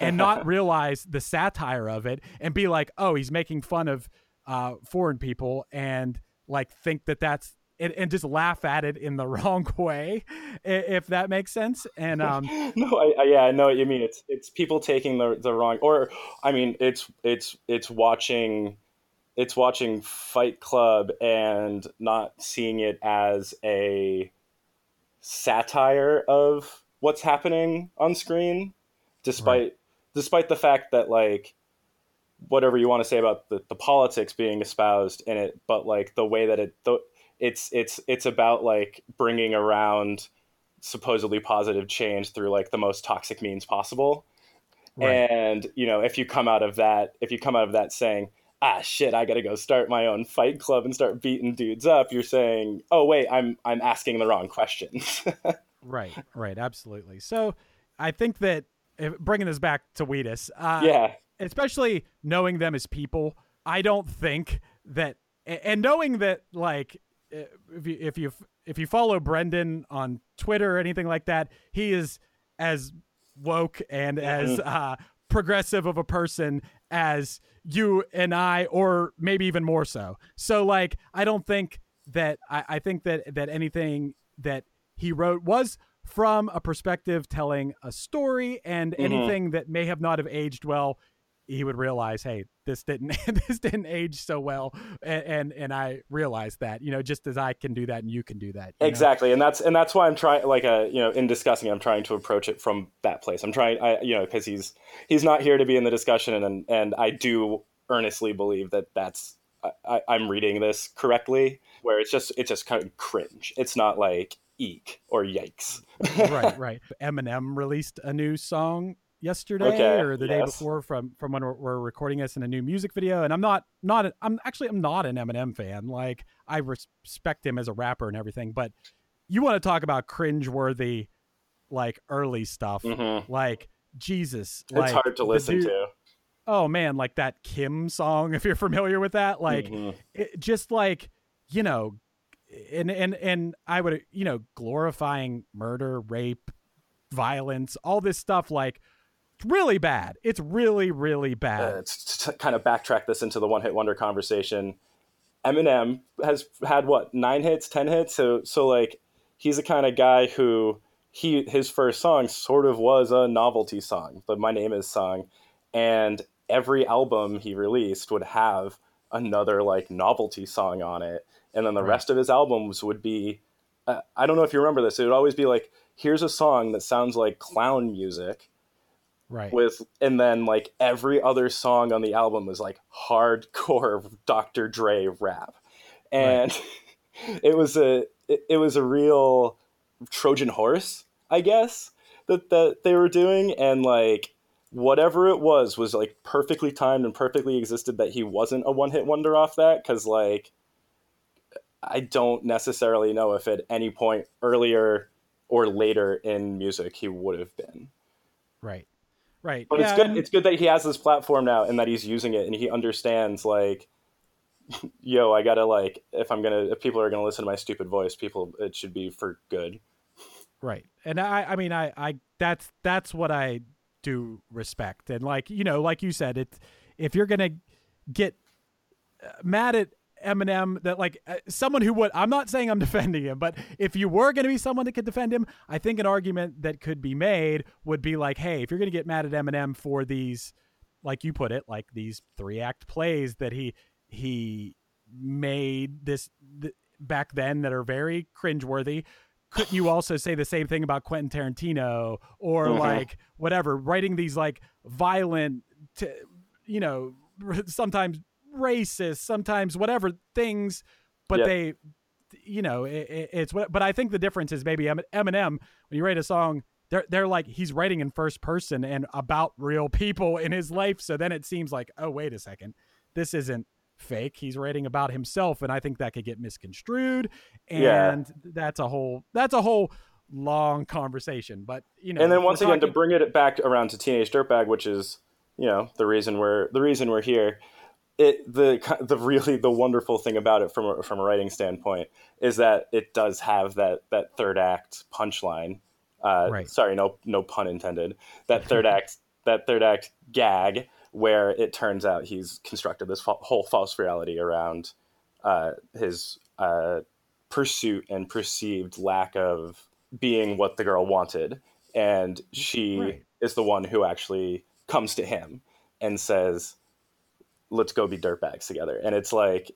and not realize the satire of it and be like, oh, he's making fun of uh, foreign people and like think that that's and, and just laugh at it in the wrong way, if that makes sense. And um, no, I, I, yeah, I know what you mean. It's it's people taking the the wrong, or I mean, it's it's it's watching it's watching Fight Club and not seeing it as a satire of what's happening on screen, despite despite the fact that like whatever you want to say about the, the politics being espoused in it, but like the way that it the, it's it's it's about like bringing around supposedly positive change through like the most toxic means possible. And you know, if you come out of that, if you come out of that saying, "Ah, shit, I got to go start my own fight club and start beating dudes up," you're saying, "Oh, wait, I'm I'm asking the wrong questions." right, right, absolutely. So I think that if, bringing this back to Wheatus, uh, yeah, especially knowing them as people, I don't think that, and knowing that, like, if you if you if you follow Brendan on Twitter or anything like that, he is as woke and as uh, progressive of a person as you and I, or maybe even more so. So, like, I don't think that I, I think that that anything that he wrote was from a perspective telling a story and Mm-hmm. anything that may have not have aged well he would realize hey this didn't this didn't age so well and, and and i realized that you know just as i can do that and you can do that you know? Exactly, and that's and that's why I'm trying. Like, uh, you know, in discussing, I'm trying to approach it from that place. I'm trying, I, you know, because he's he's not here to be in the discussion, and and I do earnestly believe that that's I, I'm reading this correctly, where it's just it's just kind of cringe. It's not like eek or yikes. right, right. Eminem released a new song yesterday Okay, or the day before from from when we're, we're recording this in a new music video. And I'm not not I'm actually I'm not an Eminem fan. Like I respect him as a rapper and everything, but you want to talk about cringeworthy like early stuff, like Jesus, Mm-hmm. It's like, hard to listen dude- to. oh man, like that Kim song, if you're familiar with that, like Mm-hmm. it, just like you know, and and and I would you know glorifying murder, rape, violence, all this stuff, like really bad. It's really really bad. uh, to, to kind of backtrack this into the one hit wonder conversation, Eminem has had what nine hits, ten hits. So so like he's the kind of guy who he his first song sort of was a novelty song, but My Name Is song, and every album he released would have another like novelty song on it, and then the rest of his albums would be. Uh, I don't know if you remember this. It would always be like, here's a song that sounds like clown music, right. with and then like every other song on the album was like hardcore Dr. Dre rap, and it was a it, it was a real Trojan horse, I guess that that they were doing, and like whatever it was was like perfectly timed and perfectly existed that he wasn't a one hit wonder off that because like I don't necessarily know if at any point earlier or later in music he would have been. right. Right. But it's good. and- It's good that he has this platform now and that he's using it and he understands like, yo, I gotta like if I'm gonna if people are gonna listen to my stupid voice, people it should be for good. Right. And I I mean I I that's that's what I do respect. And like, you know, like you said, it's if you're going to get uh, mad at Eminem that like uh, someone who would I'm not saying I'm defending him, but if you were going to be someone that could defend him, I think an argument that could be made would be like, hey, if you're going to get mad at Eminem for these like you put it, like these three act plays that he he made this th- back then that are very cringeworthy. Couldn't you also say the same thing about Quentin Tarantino or like whatever, writing these like violent, t- you know, sometimes racist, sometimes whatever things, but they, you know, it, it, it's what. But I think the difference is maybe Eminem when you write a song. They're, they're like he's writing in first person and about real people in his life so then it seems like oh wait a second this isn't fake he's writing about himself and i think that could get misconstrued and Yeah. that's a whole that's a whole long conversation but you know and then once again to bring it back around to Teenage Dirtbag, which is you know the reason we're the reason we're here. It the the really the wonderful thing about it from a, from a writing standpoint is that it does have that that third act punchline. Uh, Right. Sorry, no no pun intended. That third act that third act gag where it turns out he's constructed this fa- whole false reality around uh, his uh, pursuit and perceived lack of being what the girl wanted. And she Right. is the one who actually comes to him and says, let's go be dirtbags together. And it's like,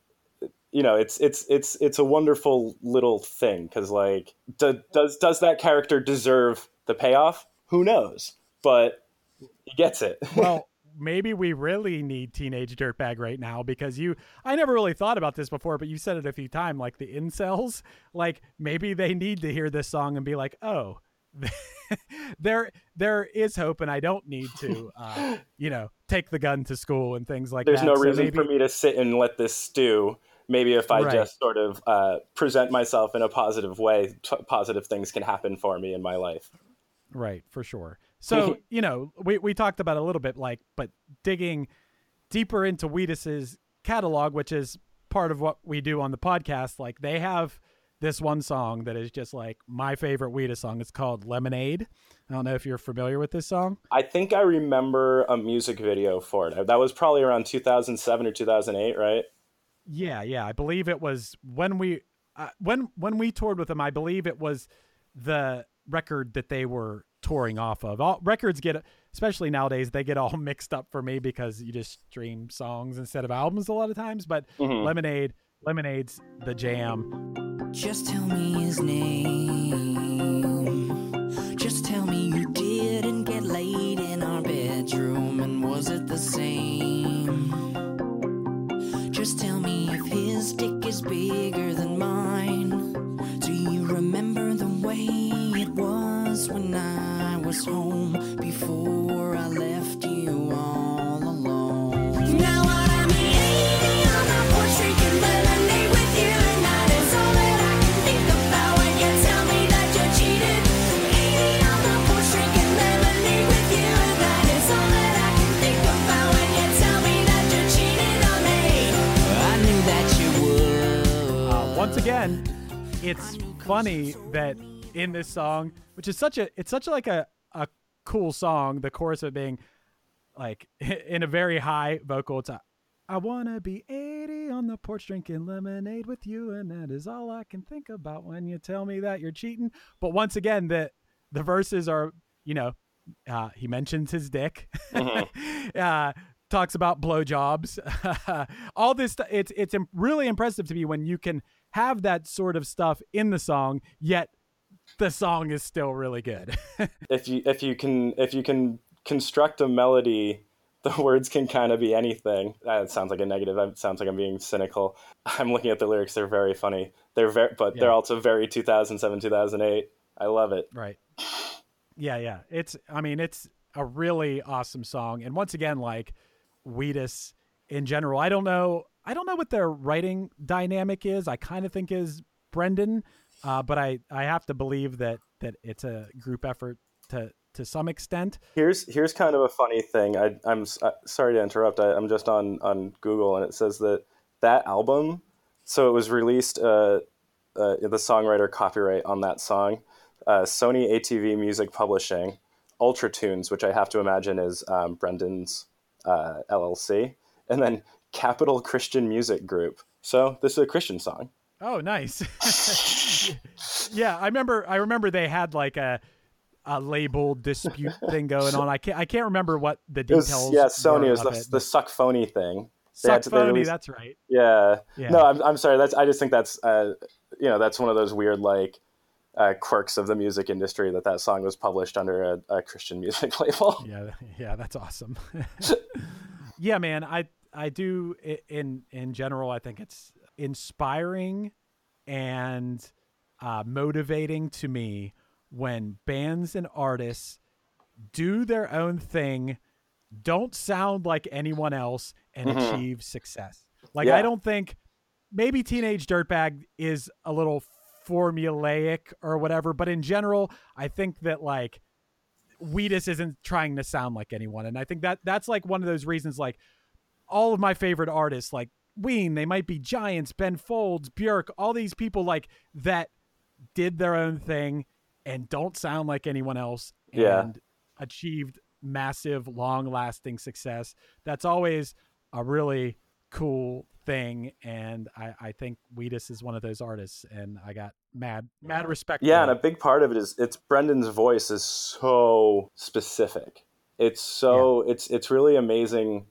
you know, it's it's it's it's a wonderful little thing because like, do, does does that character deserve the payoff? Who knows? But he gets it. well maybe we really need teenage dirtbag right now because you i never really thought about this before but you said it a few times like the incels like maybe they need to hear this song and be like oh there there is hope and i don't need to uh you know take the gun to school and things like There's that there's no So reason maybe- for me to sit and let this stew. Maybe if I Right. just sort of uh, present myself in a positive way, t- positive things can happen for me in my life. Right, for sure. So, you know, we, we talked about a little bit like, but digging deeper into Wheatus's catalog, which is part of what we do on the podcast, like they have this one song that is just like my favorite Wheatus song. It's called Lemonade. I don't know if you're familiar with this song. I think I remember a music video for it. That was probably around 2007 or 2008, right? Yeah, yeah. I believe it was when we uh, when when we toured with them. I believe it was the record that they were touring off of. All records get especially nowadays they get all mixed up for me because you just stream songs instead of albums a lot of times, but Lemonade Lemonade's the jam. Just tell me his name. Just tell me you didn't get laid in our bedroom, and was it the same? Just tell me if his dick is bigger than mine. Do you remember the way it was when I was home before I left you all once again, it's funny that in this song, which is such a it's such like a a cool song, the chorus of it being like in a very high vocal. It's a, I wanna be 80 on the porch drinking lemonade with you, and that is all I can think about when you tell me that you're cheating. But once again, the the verses are, you know, uh, he mentions his dick, uh, talks about blowjobs, all this. stu- It's it's im- really impressive to me when you can have that sort of stuff in the song, yet the song is still really good. if you if you can if you can construct a melody the words can kind of be anything that sounds like a negative it sounds like i'm being cynical i'm looking at the lyrics they're very funny they're very but they're also very 2007 2008 i love it Right. Yeah, yeah. It's I mean, it's a really awesome song. And once again, like Wheatus in general, I don't know I don't know what their writing dynamic is. I kind of think is Brendan, uh, but I, I have to believe that that it's a group effort to to some extent. Here's here's kind of a funny thing. I, I'm uh, sorry to interrupt. I, I'm just on on Google and it says that that album. So it was released. Uh, uh, the songwriter copyright on that song, uh, Sony ATV Music Publishing, Ultra Tunes, which I have to imagine is um, Brendan's uh, LLC, and then Capitol Christian Music Group. So this is a Christian song. Oh, nice. yeah, I remember. I remember they had like a a label dispute thing going on. I can't. I can't remember what the It was, details. yeah, Sony was the, it, the suck phony thing. Suck had to- they phony. released- That's right. Yeah. Yeah. No, I'm, I'm sorry. That's I just think that's uh, you know that's one of those weird like uh, quirks of the music industry that that song was published under a, a Christian music label. Yeah, yeah, that's awesome. yeah, man, I I do in in general. I think it's inspiring and uh, motivating to me when bands and artists do their own thing, don't sound like anyone else, and achieve success. Like Yeah. I don't think maybe Teenage Dirtbag is a little formulaic or whatever, but in general, I think that like Wheatus isn't trying to sound like anyone. And I think that that's like one of those reasons like all of my favorite artists, like Ween, they might be Giants, Ben Folds, Björk, all these people like that did their own thing and don't sound like anyone else Yeah. and achieved massive, long lasting success. That's always a really cool thing. And I, I think Wheatus is one of those artists and I got mad mad respect. for Yeah, and a big part of it is it's Brendan's voice is so specific. It's so it's it's really amazing.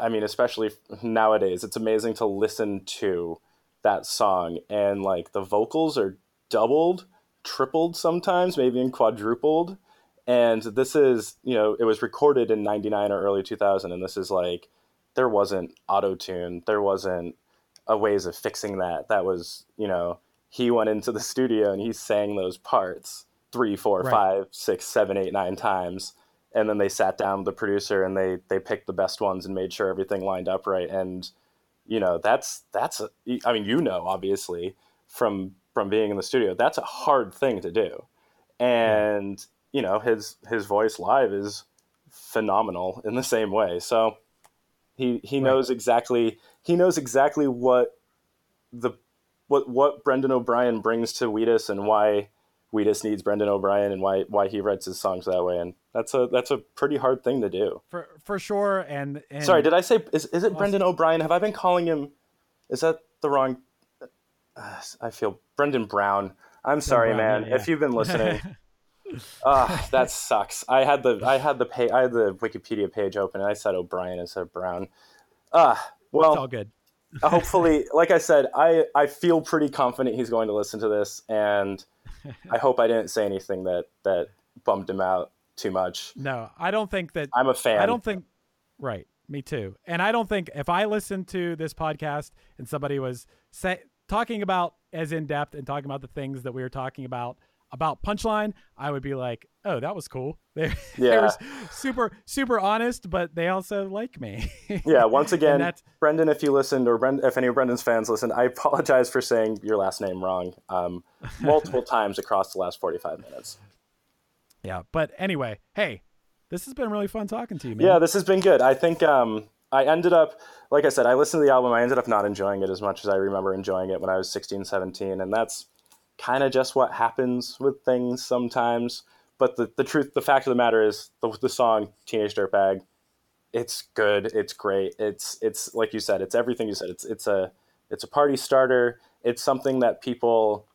I mean, especially nowadays, it's amazing to listen to that song and like the vocals are doubled, tripled sometimes, maybe even quadrupled. And this is, you know, it was recorded in 99 or early 2000 and this is like there wasn't auto tune, there wasn't a ways of fixing that. That was, you know, he went into the studio and he sang those parts three, four, Right. five, six, seven, eight, nine times. And then they sat down with the producer and they they picked the best ones and made sure everything lined up right. And you know, that's that's a, I mean, you know, obviously from from being in the studio, that's a hard thing to do. And you know, his his voice live is phenomenal in the same way. So he he knows exactly he knows exactly what the what what Brendan O'Brien brings to Wheatus and why Wheatus needs Brendan O'Brien and why why he writes his songs that way. And that's a that's a pretty hard thing to do. for for sure. And, and Sorry, did I say is is it Brendan O'Brien? Have I been calling him? Is that the wrong? Uh, I feel Brendan Brown. I'm sorry, Brown, man. yeah, If you've been listening, ah, that sucks. I had the I had the pay I had the Wikipedia page open and I said O'Brien instead of Brown. Ah, well, It's all good. Hopefully, like I said, I I feel pretty confident he's going to listen to this, and I hope I didn't say anything that that bummed him out too much. No, I don't think that. I'm a fan. I don't think. Right. Me too. And I don't think if I listened to this podcast and somebody was say, talking about as in depth and talking about the things that we were talking about about punchline, I would be like, "Oh, that was cool." They, they Yeah. were super super honest, but they also like me. Yeah, once again, Brendan, if you listened, or Brend- if any of Brendan's fans listened, I apologize for saying your last name wrong um, multiple times across the last 45 minutes. yeah. But anyway, hey, this has been really fun talking to you, man. Yeah, this has been good. I think um, I ended up, like I said, I listened to the album. I ended up not enjoying it as much as I remember enjoying it when I was 16, 17. And that's kind of just what happens with things sometimes. But the, the truth, the fact of the matter is the, the song Teenage Dirtbag, it's good. It's great. It's, it's like you said, it's everything you said. It's, it's a, it's a party starter. It's something that people,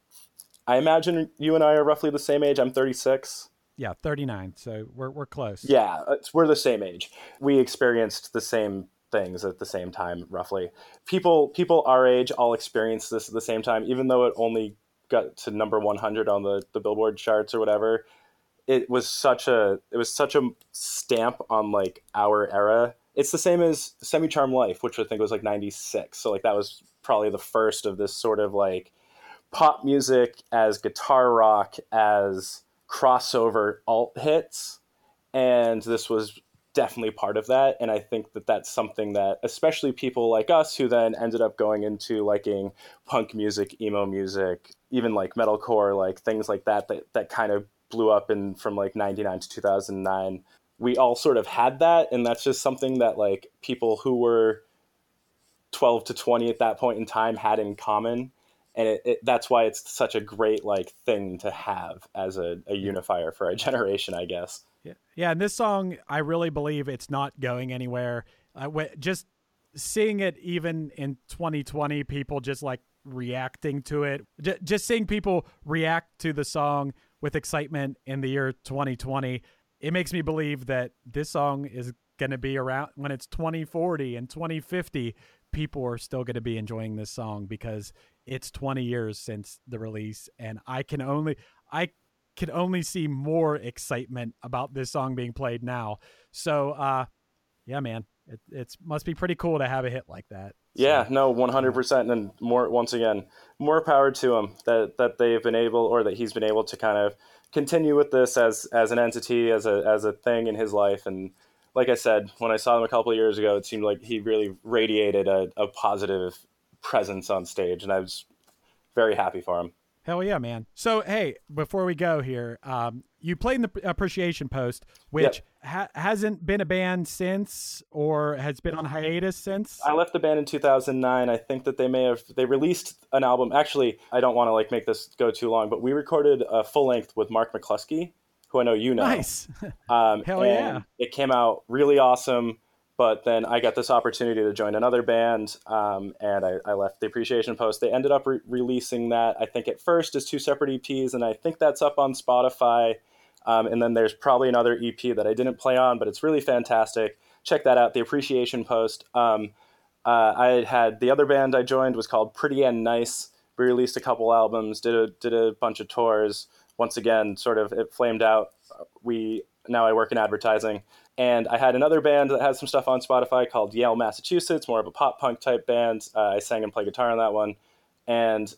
I imagine you and I are roughly the same age. I'm 36. yeah, thirty nine. So we're we're close. Yeah, it's, we're the same age. We experienced the same things at the same time, roughly. People people our age all experience this at the same time, even though it only got to number 100 on the, the Billboard charts or whatever. It was such a it was such a stamp on like our era. It's the same as Semi Charm Life, which I think was like 96. So like that was probably the first of this sort of like pop music as guitar rock as crossover alt hits and this was definitely part of that. And i think that that's something that especially people like us who then ended up going into liking punk music emo music even like metalcore like things like that that, that kind of blew up in from like 99 to 2009 we all sort of had that. And that's just something that like people who were 12 to 20 at that point in time had in common. And it, it, that's why it's such a great like thing to have as a, a unifier for a generation i guess Yeah, yeah. And this song, I really believe it's not going anywhere. Uh, just seeing it, even in 2020, people just like reacting to it. J- just seeing people react to the song with excitement in the year 2020, it makes me believe that this song is going to be around when it's 2040 and 2050. People are still going to be enjoying this song because it's 20 years since the release, and I can only I could only see more excitement about this song being played now. So, uh, yeah, man, it it's must be pretty cool to have a hit like that. Yeah, no, one hundred percent, and more. Once again, more power to him that that they've been able, or that he's been able to kind of continue with this as as an entity, as a as a thing in his life. And like I said, when I saw him a couple of years ago, it seemed like he really radiated a, a positive presence on stage, and I was very happy for him. Hell yeah, man. So, hey, before we go here, um, you played in the appreciation post, which ha- hasn't been a band since or has been on hiatus since. I left the band in 2009. I think that they may have they released an album. Actually, I don't want to like make this go too long, but we recorded a full length with Mark McCluskey, who I know you know. Nice. Um, Hell and yeah. It came out really awesome, but then I got this opportunity to join another band, um, and I, I left the Appreciation Post. They ended up re- releasing that, I think, at first as two separate EPs, and I think that's up on Spotify. Um, and then there's probably another EP that I didn't play on, but it's really fantastic. Check that out, the Appreciation Post. Um, uh, I had the other band I joined was called Pretty and Nice. We released a couple albums, did a did a bunch of tours. Once again, sort of it flamed out. We now I work in advertising, and I had another band that has some stuff on Spotify called Yale, Massachusetts, more of a pop punk type band. Uh, I sang and played guitar on that one, and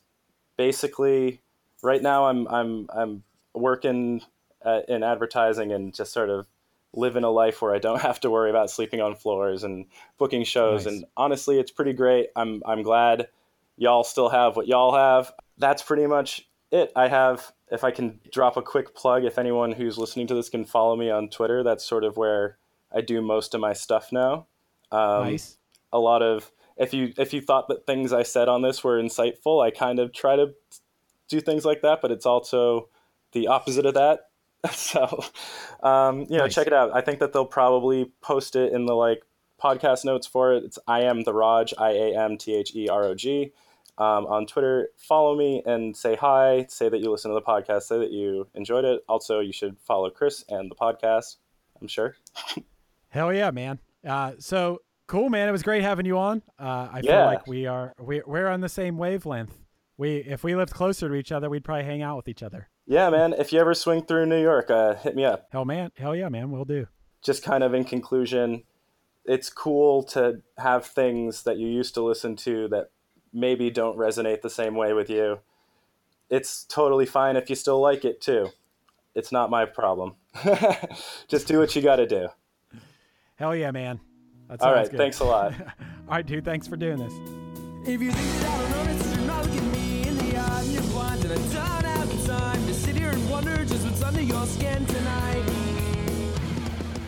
basically, right now I'm I'm I'm working uh, in advertising and just sort of living a life where I don't have to worry about sleeping on floors and booking shows. Nice. And honestly, it's pretty great. I'm I'm glad y'all still have what y'all have. That's pretty much it. I have. If I can drop a quick plug, if anyone who's listening to this can follow me on Twitter, that's sort of where I do most of my stuff now. Um, nice. a lot of if you if you thought that things I said on this were insightful, I kind of try to do things like that, but it's also the opposite of that. so, um, you know, Nice. check it out. I think that they'll probably post it in the like podcast notes for it. It's I am the Rog, I A M T H E R O G. um, on Twitter. Follow me and say hi. Say that you listen to the podcast. Say that you enjoyed it. Also, you should follow Chris and the podcast. I'm sure. Hell yeah, man. Uh, so cool, man. It was great having you on. Uh, I feel like we are we, we're on the same wavelength. We if we lived closer to each other, we'd probably hang out with each other. Yeah, man. If you ever swing through New York, uh, hit me up. Hell man, hell yeah, man. We'll do. just kind of in conclusion, it's cool to have things that you used to listen to that maybe don't resonate the same way with you. It's totally fine if you still like it too. It's not my problem. just do what you got to do. Hell yeah, man. That All sounds right, good. thanks a lot. All right, dude. Thanks for doing this. If you think that I don't notice, you're not looking me in the eye and you're blind And I don't have the time to sit here and wonder just what's under your skin tonight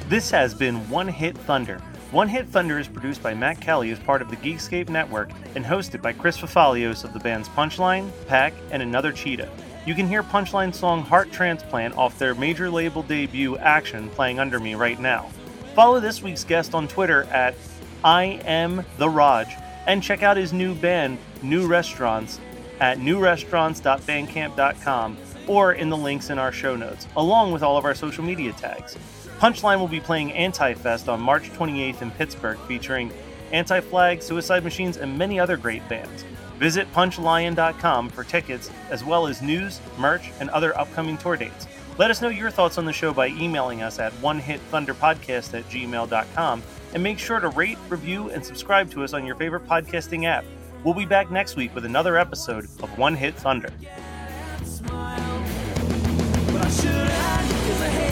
This has been One Hit Thunder. One Hit Thunder is produced by Matt Kelly as part of the Geekscape Network and hosted by Chris Fafalios of the bands Punchline, Pack, and Another Cheetah. You can hear Punchline's song Heart Transplant off their major label debut Action playing under me right now. Follow this week's guest on Twitter at I am the Rog and check out his new band, New Restaurants, at newrestaurants.bandcamp.com or in the links in our show notes, along with all of our social media tags. Punchline will be playing Anti-Fest on March 28th in Pittsburgh, featuring Anti-Flag, Suicide Machines, and many other great bands. Visit punchlion.com for tickets, as well as news, merch, and other upcoming tour dates. Let us know your thoughts on the show by emailing us at onehitthunderpodcast at gmail.com, and make sure to rate, review, and subscribe to us on your favorite podcasting app. We'll be back next week with another episode of One Hit Thunder.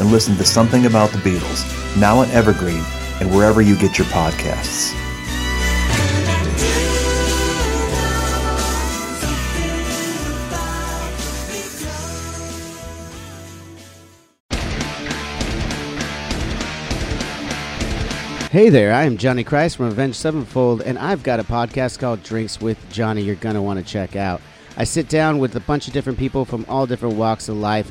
and listen to Something About the Beatles, now on Evergreen and wherever you get your podcasts. Hey there, I am Johnny Christ from Avenged Sevenfold, and I've got a podcast called Drinks with Johnny you're going to want to check out. I sit down with a bunch of different people from all different walks of life,